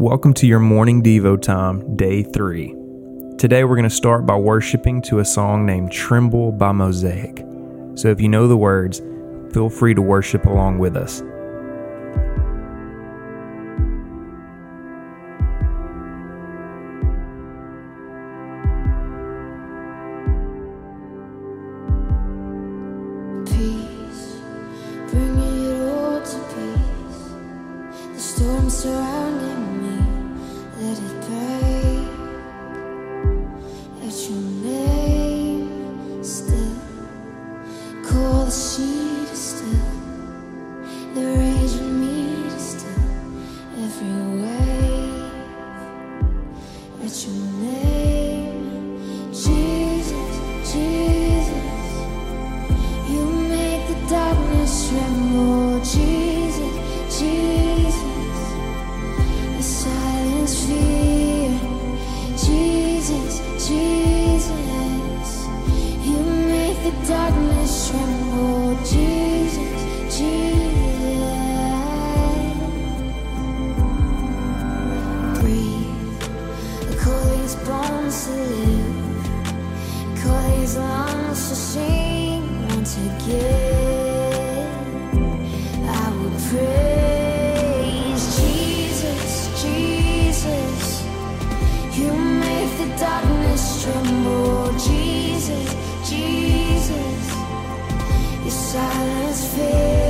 Welcome to your morning Devo time, day three. Today we're going to start by worshiping to a song named Tremble by Mosaic. So if you know the words, feel free to worship along with us. silence fear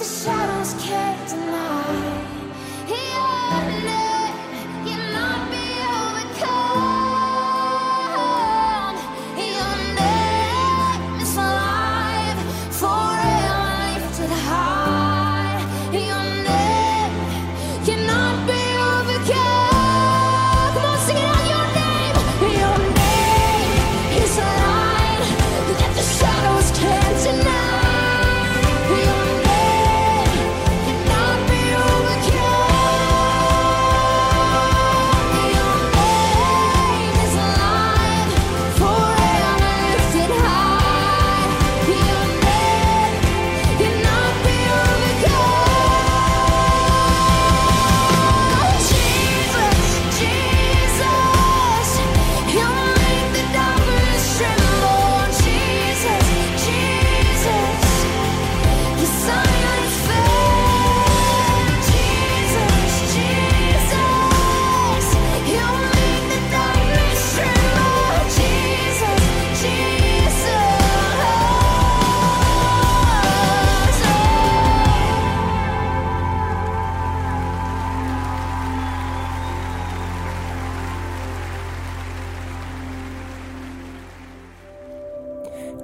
the shadows cave tonight.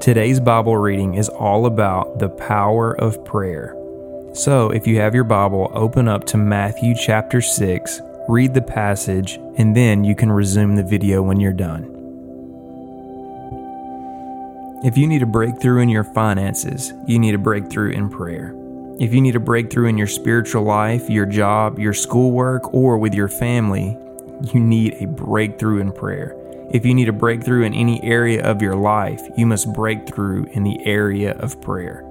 Today's Bible reading is all about the power of prayer. So, if you have your Bible, open up to Matthew chapter 6, read the passage, and then you can resume the video when you're done. If you need a breakthrough in your finances, you need a breakthrough in prayer. If you need a breakthrough in your spiritual life, your job, your schoolwork, or with your family, you need a breakthrough in prayer. If you need a breakthrough in any area of your life, you must break through in the area of prayer.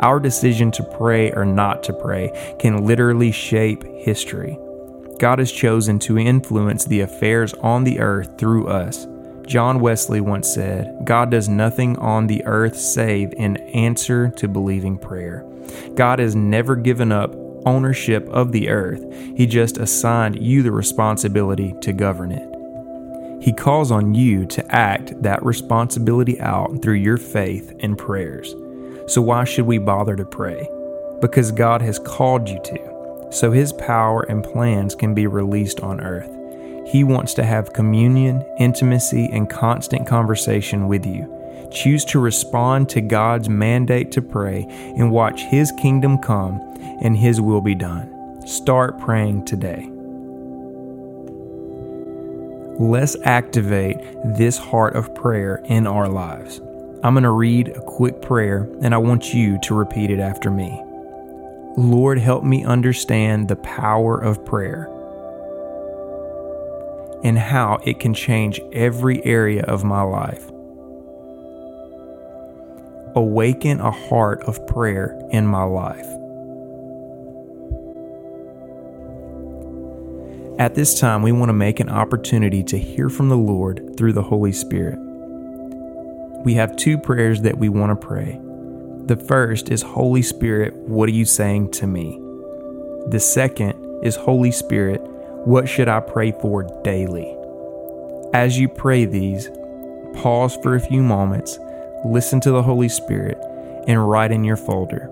Our decision to pray or not to pray can literally shape history. God has chosen to influence the affairs on the earth through us. John Wesley once said, God does nothing on the earth save in answer to believing prayer. God has never given up ownership of the earth, He just assigned you the responsibility to govern it. He calls on you to act that responsibility out through your faith and prayers. So, why should we bother to pray? Because God has called you to, so His power and plans can be released on earth. He wants to have communion, intimacy, and constant conversation with you. Choose to respond to God's mandate to pray and watch His kingdom come and His will be done. Start praying today. Let's activate this heart of prayer in our lives. I'm going to read a quick prayer and I want you to repeat it after me. Lord, help me understand the power of prayer and how it can change every area of my life. Awaken a heart of prayer in my life. At this time, we want to make an opportunity to hear from the Lord through the Holy Spirit. We have two prayers that we want to pray. The first is Holy Spirit, what are you saying to me? The second is Holy Spirit, what should I pray for daily? As you pray these, pause for a few moments, listen to the Holy Spirit, and write in your folder